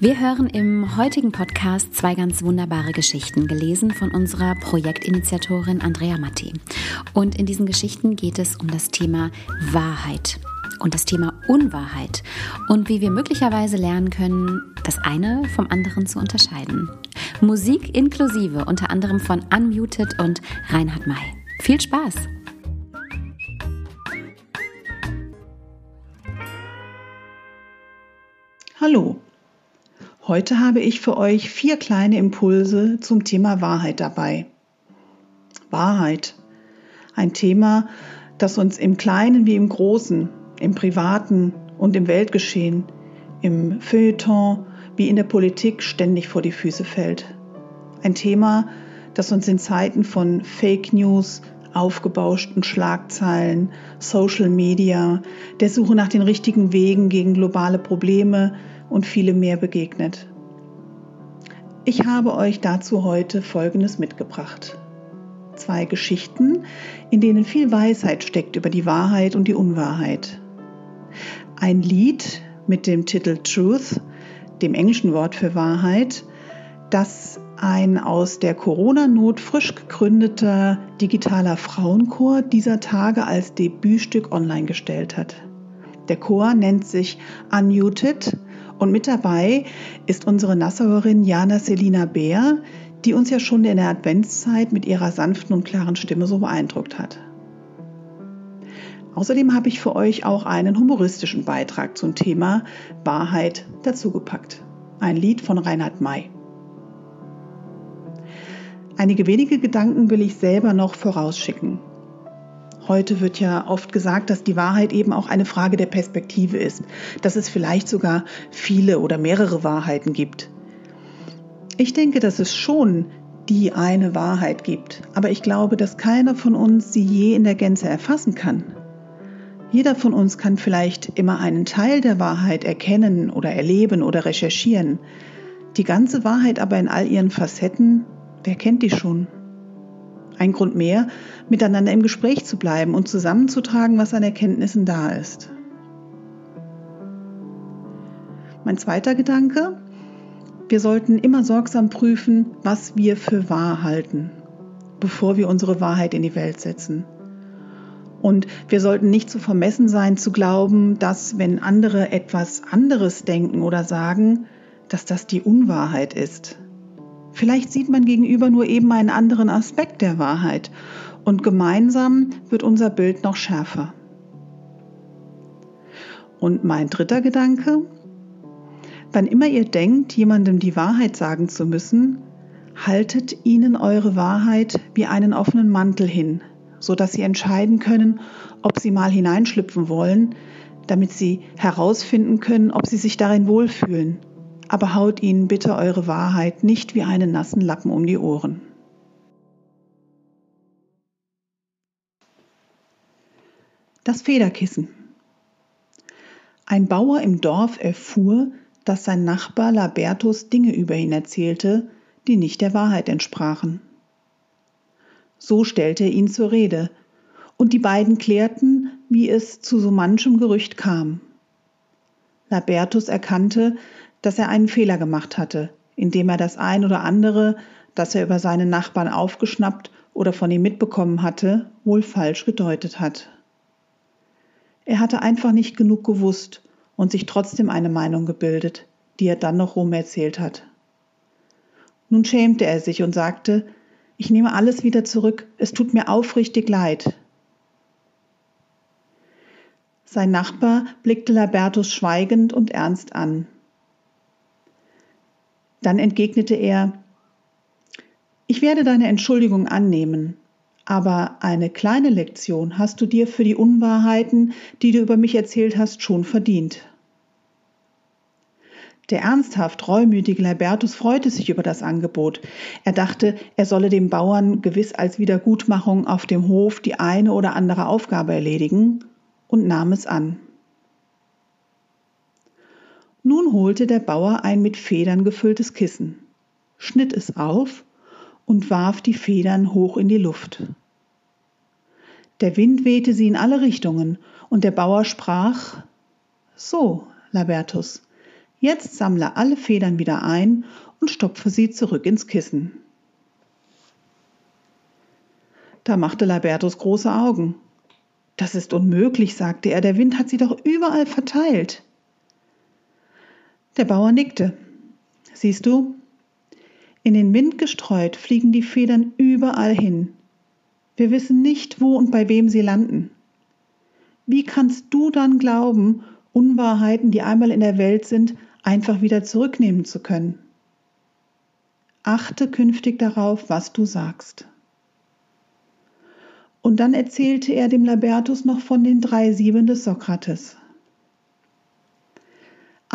Wir hören im heutigen Podcast zwei ganz wunderbare Geschichten, gelesen von unserer Projektinitiatorin Andrea Matti. Und in diesen Geschichten geht es um das Thema Wahrheit und das Thema Unwahrheit und wie wir möglicherweise lernen können, das eine vom anderen zu unterscheiden. Musik inklusive, unter anderem von Unmuted und Reinhard May. Viel Spaß! Hallo, Heute habe ich für euch vier kleine Impulse zum Thema Wahrheit dabei. Wahrheit. Ein Thema, das uns im Kleinen wie im Großen, im Privaten und im Weltgeschehen, im Feuilleton wie in der Politik ständig vor die Füße fällt. Ein Thema, das uns in Zeiten von Fake News, aufgebauschten Schlagzeilen, Social Media, der Suche nach den richtigen Wegen gegen globale Probleme, und viele mehr begegnet. Ich habe euch dazu heute Folgendes mitgebracht. Zwei Geschichten, in denen viel Weisheit steckt über die Wahrheit und die Unwahrheit. Ein Lied mit dem Titel Truth, dem englischen Wort für Wahrheit, das ein aus der Corona-Not frisch gegründeter digitaler Frauenchor dieser Tage als Debütstück online gestellt hat. Der Chor nennt sich Unmuted und mit dabei ist unsere Nassauerin Jana Selina Bär, die uns ja schon in der Adventszeit mit ihrer sanften und klaren Stimme so beeindruckt hat. Außerdem habe ich für euch auch einen humoristischen Beitrag zum Thema Wahrheit dazugepackt. Ein Lied von Reinhard May. Einige wenige Gedanken will ich selber noch vorausschicken. Heute wird ja oft gesagt, dass die Wahrheit eben auch eine Frage der Perspektive ist, dass es vielleicht sogar viele oder mehrere Wahrheiten gibt. Ich denke, dass es schon die eine Wahrheit gibt, aber ich glaube, dass keiner von uns sie je in der Gänze erfassen kann. Jeder von uns kann vielleicht immer einen Teil der Wahrheit erkennen oder erleben oder recherchieren. Die ganze Wahrheit aber in all ihren Facetten, wer kennt die schon? Ein Grund mehr, miteinander im Gespräch zu bleiben und zusammenzutragen, was an Erkenntnissen da ist. Mein zweiter Gedanke, wir sollten immer sorgsam prüfen, was wir für wahr halten, bevor wir unsere Wahrheit in die Welt setzen. Und wir sollten nicht so vermessen sein zu glauben, dass wenn andere etwas anderes denken oder sagen, dass das die Unwahrheit ist. Vielleicht sieht man gegenüber nur eben einen anderen Aspekt der Wahrheit und gemeinsam wird unser Bild noch schärfer. Und mein dritter Gedanke, wann immer ihr denkt, jemandem die Wahrheit sagen zu müssen, haltet ihnen eure Wahrheit wie einen offenen Mantel hin, so dass sie entscheiden können, ob sie mal hineinschlüpfen wollen, damit sie herausfinden können, ob sie sich darin wohlfühlen aber haut ihnen bitte eure Wahrheit nicht wie einen nassen Lappen um die Ohren. Das Federkissen. Ein Bauer im Dorf erfuhr, dass sein Nachbar Labertus Dinge über ihn erzählte, die nicht der Wahrheit entsprachen. So stellte er ihn zur Rede, und die beiden klärten, wie es zu so manchem Gerücht kam. Labertus erkannte, dass er einen Fehler gemacht hatte, indem er das ein oder andere, das er über seinen Nachbarn aufgeschnappt oder von ihm mitbekommen hatte, wohl falsch gedeutet hat. Er hatte einfach nicht genug gewusst und sich trotzdem eine Meinung gebildet, die er dann noch rum erzählt hat. Nun schämte er sich und sagte, ich nehme alles wieder zurück, es tut mir aufrichtig leid. Sein Nachbar blickte Labertus schweigend und ernst an. Dann entgegnete er, ich werde deine Entschuldigung annehmen, aber eine kleine Lektion hast du dir für die Unwahrheiten, die du über mich erzählt hast, schon verdient. Der ernsthaft reumütige Libertus freute sich über das Angebot. Er dachte, er solle dem Bauern gewiss als Wiedergutmachung auf dem Hof die eine oder andere Aufgabe erledigen, und nahm es an. Nun holte der Bauer ein mit Federn gefülltes Kissen, schnitt es auf und warf die Federn hoch in die Luft. Der Wind wehte sie in alle Richtungen, und der Bauer sprach So, Labertus, jetzt sammle alle Federn wieder ein und stopfe sie zurück ins Kissen. Da machte Labertus große Augen. Das ist unmöglich, sagte er, der Wind hat sie doch überall verteilt. Der Bauer nickte. Siehst du, in den Wind gestreut fliegen die Federn überall hin. Wir wissen nicht, wo und bei wem sie landen. Wie kannst du dann glauben, Unwahrheiten, die einmal in der Welt sind, einfach wieder zurücknehmen zu können? Achte künftig darauf, was du sagst. Und dann erzählte er dem Labertus noch von den drei Sieben des Sokrates.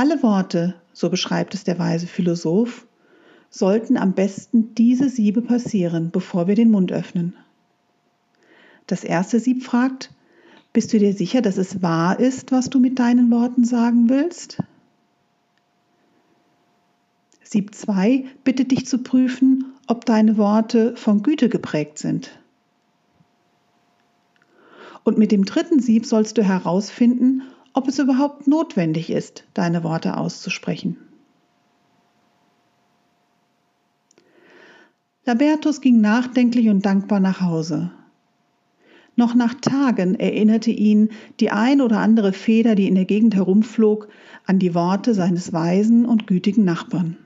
Alle Worte, so beschreibt es der weise Philosoph, sollten am besten diese Siebe passieren, bevor wir den Mund öffnen. Das erste Sieb fragt, bist du dir sicher, dass es wahr ist, was du mit deinen Worten sagen willst? Sieb 2 bittet dich zu prüfen, ob deine Worte von Güte geprägt sind. Und mit dem dritten Sieb sollst du herausfinden, ob es überhaupt notwendig ist, deine Worte auszusprechen. Labertus ging nachdenklich und dankbar nach Hause. Noch nach Tagen erinnerte ihn die ein oder andere Feder, die in der Gegend herumflog, an die Worte seines weisen und gütigen Nachbarn.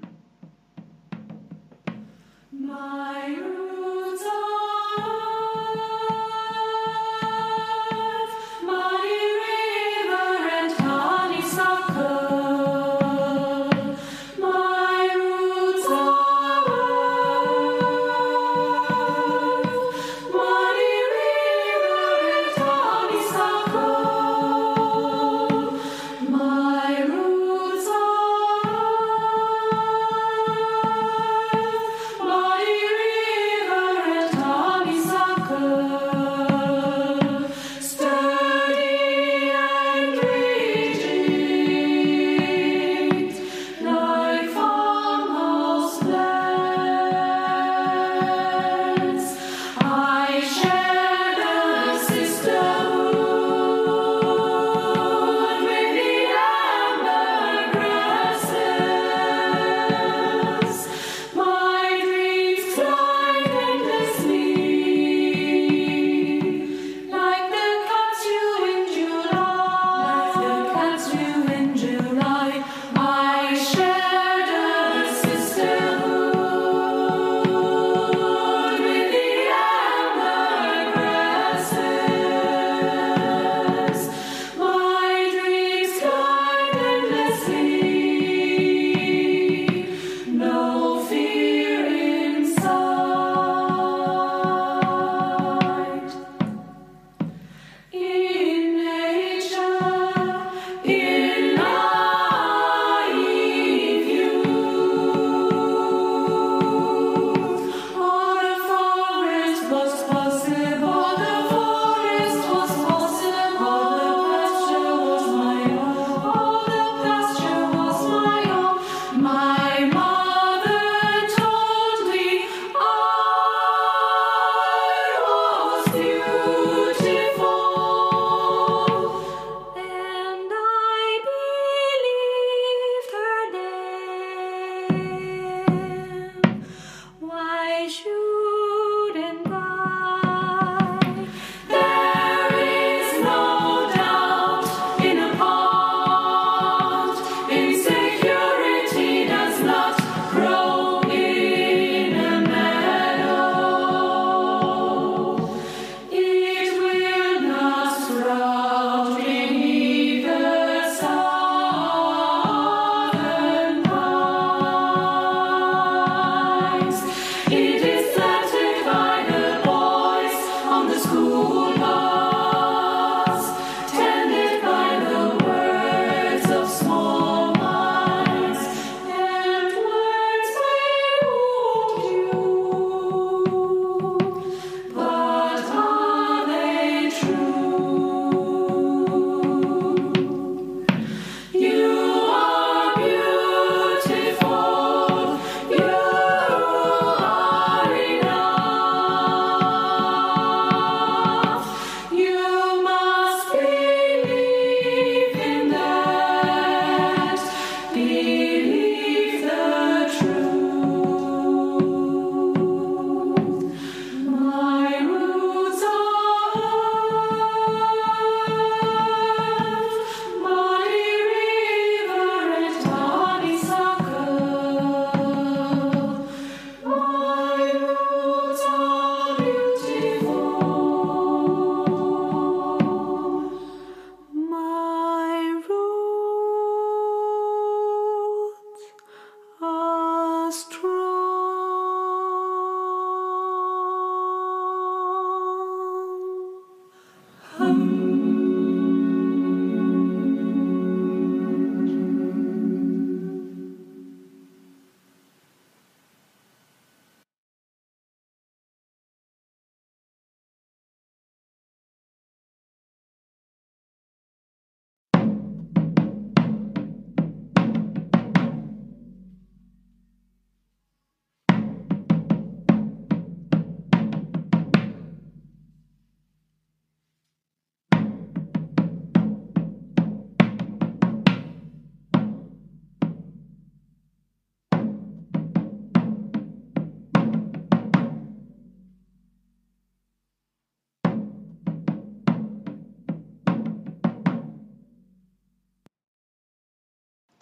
爱是。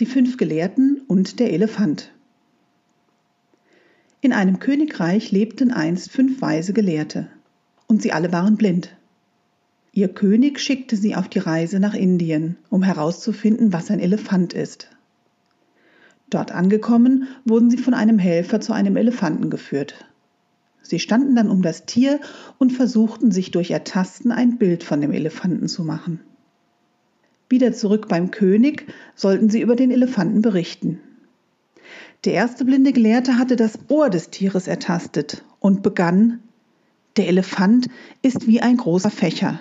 Die fünf Gelehrten und der Elefant. In einem Königreich lebten einst fünf weise Gelehrte, und sie alle waren blind. Ihr König schickte sie auf die Reise nach Indien, um herauszufinden, was ein Elefant ist. Dort angekommen, wurden sie von einem Helfer zu einem Elefanten geführt. Sie standen dann um das Tier und versuchten sich durch Ertasten ein Bild von dem Elefanten zu machen. Wieder zurück beim König sollten sie über den Elefanten berichten. Der erste blinde Gelehrte hatte das Ohr des Tieres ertastet und begann, der Elefant ist wie ein großer Fächer.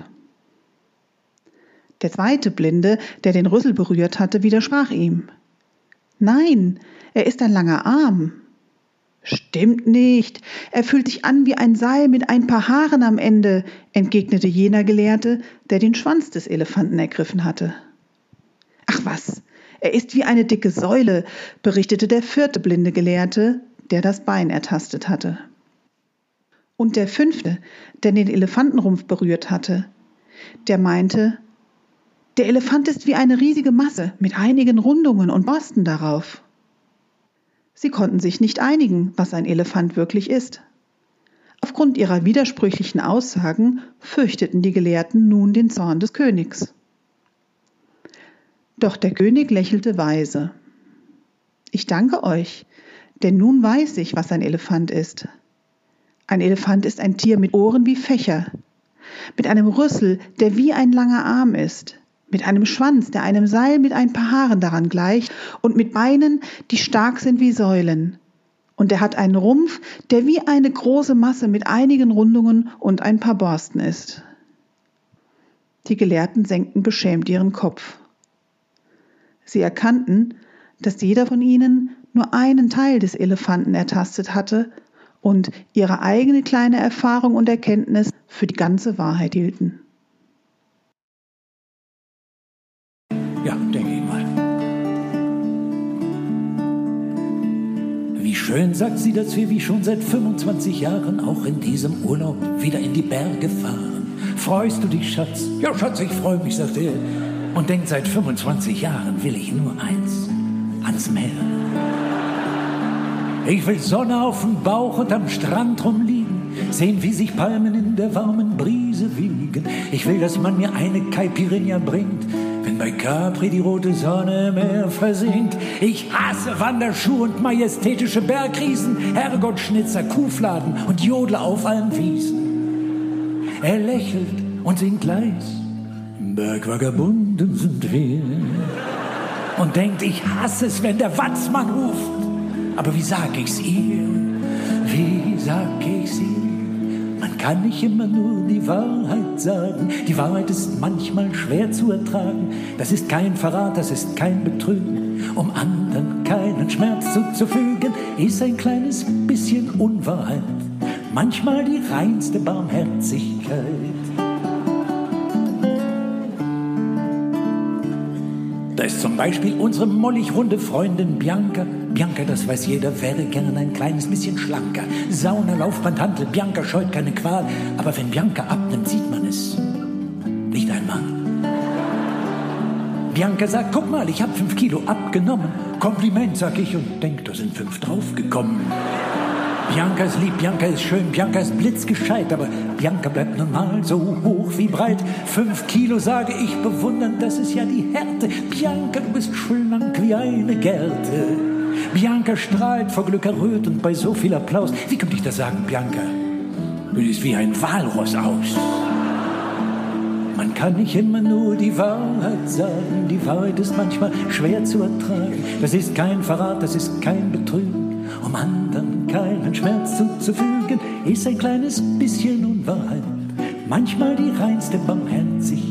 Der zweite Blinde, der den Rüssel berührt hatte, widersprach ihm. Nein, er ist ein langer Arm. Stimmt nicht. Er fühlt sich an wie ein Seil mit ein paar Haaren am Ende, entgegnete jener Gelehrte, der den Schwanz des Elefanten ergriffen hatte. Ach was, er ist wie eine dicke Säule, berichtete der vierte blinde Gelehrte, der das Bein ertastet hatte. Und der fünfte, der den Elefantenrumpf berührt hatte, der meinte, der Elefant ist wie eine riesige Masse mit einigen Rundungen und Borsten darauf. Sie konnten sich nicht einigen, was ein Elefant wirklich ist. Aufgrund ihrer widersprüchlichen Aussagen fürchteten die Gelehrten nun den Zorn des Königs. Doch der König lächelte weise. Ich danke euch, denn nun weiß ich, was ein Elefant ist. Ein Elefant ist ein Tier mit Ohren wie Fächer, mit einem Rüssel, der wie ein langer Arm ist, mit einem Schwanz, der einem Seil mit ein paar Haaren daran gleicht, und mit Beinen, die stark sind wie Säulen. Und er hat einen Rumpf, der wie eine große Masse mit einigen Rundungen und ein paar Borsten ist. Die Gelehrten senkten beschämt ihren Kopf. Sie erkannten, dass jeder von ihnen nur einen Teil des Elefanten ertastet hatte und ihre eigene kleine Erfahrung und Erkenntnis für die ganze Wahrheit hielten. Schön, sagt sie, dass wir wie schon seit 25 Jahren auch in diesem Urlaub wieder in die Berge fahren. Freust du dich, Schatz? Ja, Schatz, ich freue mich, sagt er. Und denkt, seit 25 Jahren will ich nur eins, ans Meer. Ich will Sonne auf dem Bauch und am Strand rumliegen, sehen, wie sich Palmen in der warmen Brise wiegen. Ich will, dass man mir eine Caipirinha bringt, bei Capri die rote Sonne im Meer versinkt. Ich hasse Wanderschuhe und majestätische Bergriesen, Herrgottschnitzer, Kuhfladen und Jodler auf allen Wiesen. Er lächelt und singt leis. Bergvagabunden sind wir. Und denkt, ich hasse es, wenn der Watzmann ruft. Aber wie sag ich's ihr? Wie sag ich's ihr? Man kann nicht immer nur die Wahrheit sagen. Die Wahrheit ist manchmal schwer zu ertragen. Das ist kein Verrat, das ist kein Betrügen. Um anderen keinen Schmerz zuzufügen, ist ein kleines bisschen Unwahrheit. Manchmal die reinste Barmherzigkeit. Da ist zum Beispiel unsere mollig runde Freundin Bianca. Bianca, das weiß jeder, wäre gern ein kleines bisschen schlanker. Sauna, Laufband, Hantel, Bianca scheut keine Qual. Aber wenn Bianca abnimmt, sieht man es. Nicht einmal. Bianca sagt, guck mal, ich habe fünf Kilo abgenommen. Kompliment, sag ich und denk, da sind fünf draufgekommen. Bianca ist lieb, Bianca ist schön, Bianca ist blitzgescheit, aber Bianca bleibt nun mal so hoch wie breit. Fünf Kilo sage ich bewundernd, das ist ja die Härte. Bianca, du bist schlank wie eine Gerte. Bianca strahlt vor Glück errötend bei so viel Applaus. Wie könnte ich das sagen, Bianca? Du siehst wie ein Walross aus. Man kann nicht immer nur die Wahrheit sagen. Die Wahrheit ist manchmal schwer zu ertragen. Das ist kein Verrat, das ist kein Betrügen. Um anderen keinen Schmerz zuzufügen, ist ein kleines bisschen Unwahrheit. Manchmal die reinste Barmherzigkeit.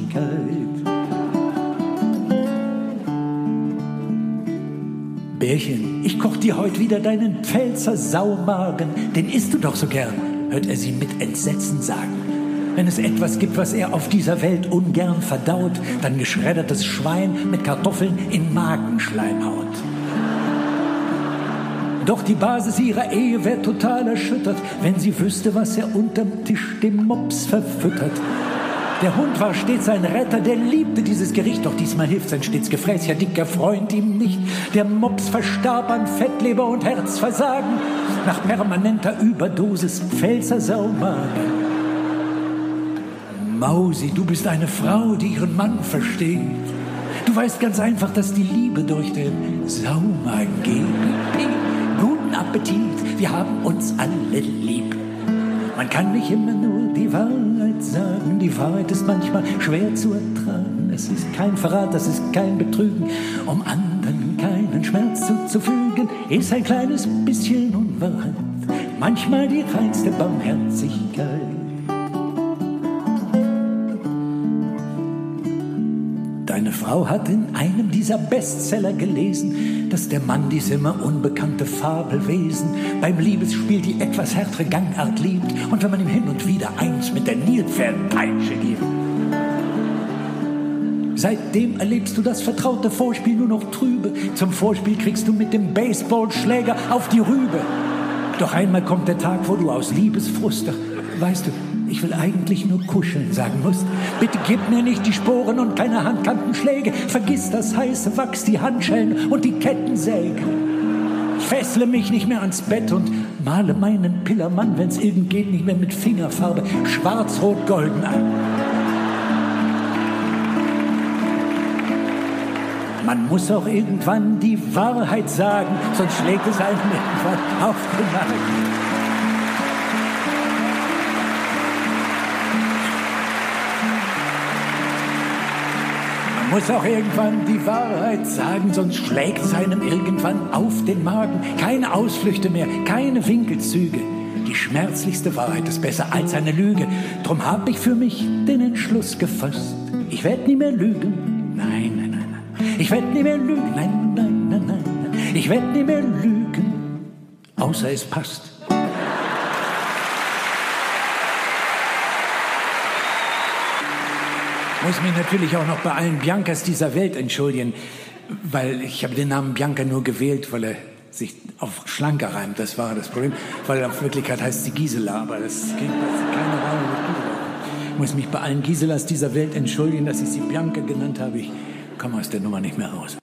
Bärchen, ich koch dir heute wieder deinen Pfälzer Saumagen, den isst du doch so gern, hört er sie mit Entsetzen sagen. Wenn es etwas gibt, was er auf dieser Welt ungern verdaut, dann geschreddertes Schwein mit Kartoffeln in Magenschleim haut. Doch die Basis ihrer Ehe wäre total erschüttert, wenn sie wüsste, was er unterm Tisch dem Mops verfüttert. Der Hund war stets ein Retter, der liebte dieses Gericht, doch diesmal hilft sein stets gefräßiger dicker Freund ihm nicht. Der Mops verstarb an Fettleber und Herzversagen, nach permanenter Überdosis Pfälzer Saumagen. Mausi, du bist eine Frau, die ihren Mann versteht. Du weißt ganz einfach, dass die Liebe durch den Saumagen geht. Guten Appetit, wir haben uns alle lieb. Man kann nicht immer nur die Wahrheit sagen. Die Wahrheit ist manchmal schwer zu ertragen. Es ist kein Verrat, das ist kein Betrügen. Um anderen keinen Schmerz zuzufügen, ist ein kleines bisschen Unwahrheit. Manchmal die reinste Barmherzigkeit. Deine Frau hat in einem dieser Bestseller gelesen, dass der Mann dies immer unbekannte Fabelwesen beim Liebesspiel die etwas härtere Gangart liebt und wenn man ihm hin und wieder eins mit der Nilpferdpeitsche gibt. Seitdem erlebst du das vertraute Vorspiel nur noch trübe. Zum Vorspiel kriegst du mit dem Baseballschläger auf die Rübe. Doch einmal kommt der Tag, wo du aus Liebesfrust, weißt du, ich will eigentlich nur kuscheln, sagen musst. Bitte gib mir nicht die Sporen und keine Handkantenschläge. Vergiss das heiße Wachs, die Handschellen und die Kettensäge. Fessle mich nicht mehr ans Bett und male meinen Pillermann, wenn's irgend geht, nicht mehr mit Fingerfarbe schwarz-rot-golden an. Man muss auch irgendwann die Wahrheit sagen, sonst schlägt es einem irgendwann auf den Magen. Muss auch irgendwann die Wahrheit sagen, sonst schlägt es einem irgendwann auf den Magen. Keine Ausflüchte mehr, keine Winkelzüge. Die schmerzlichste Wahrheit ist besser als eine Lüge. Drum hab ich für mich den Entschluss gefasst. Ich werd nie mehr lügen. Nein, nein, nein, nein. Ich werd nie mehr lügen. Nein, nein, nein, nein. Ich werd nie mehr lügen. Außer es passt. Muss mich natürlich auch noch bei allen Biancas dieser Welt entschuldigen, weil ich habe den Namen Bianca nur gewählt, weil er sich auf schlanker reimt. Das war das Problem, weil er in Wirklichkeit heißt sie Gisela, aber das geht keine Rolle mit Gisela. Ich muss mich bei allen Giselas dieser Welt entschuldigen, dass ich sie Bianca genannt habe. Ich komme aus der Nummer nicht mehr raus.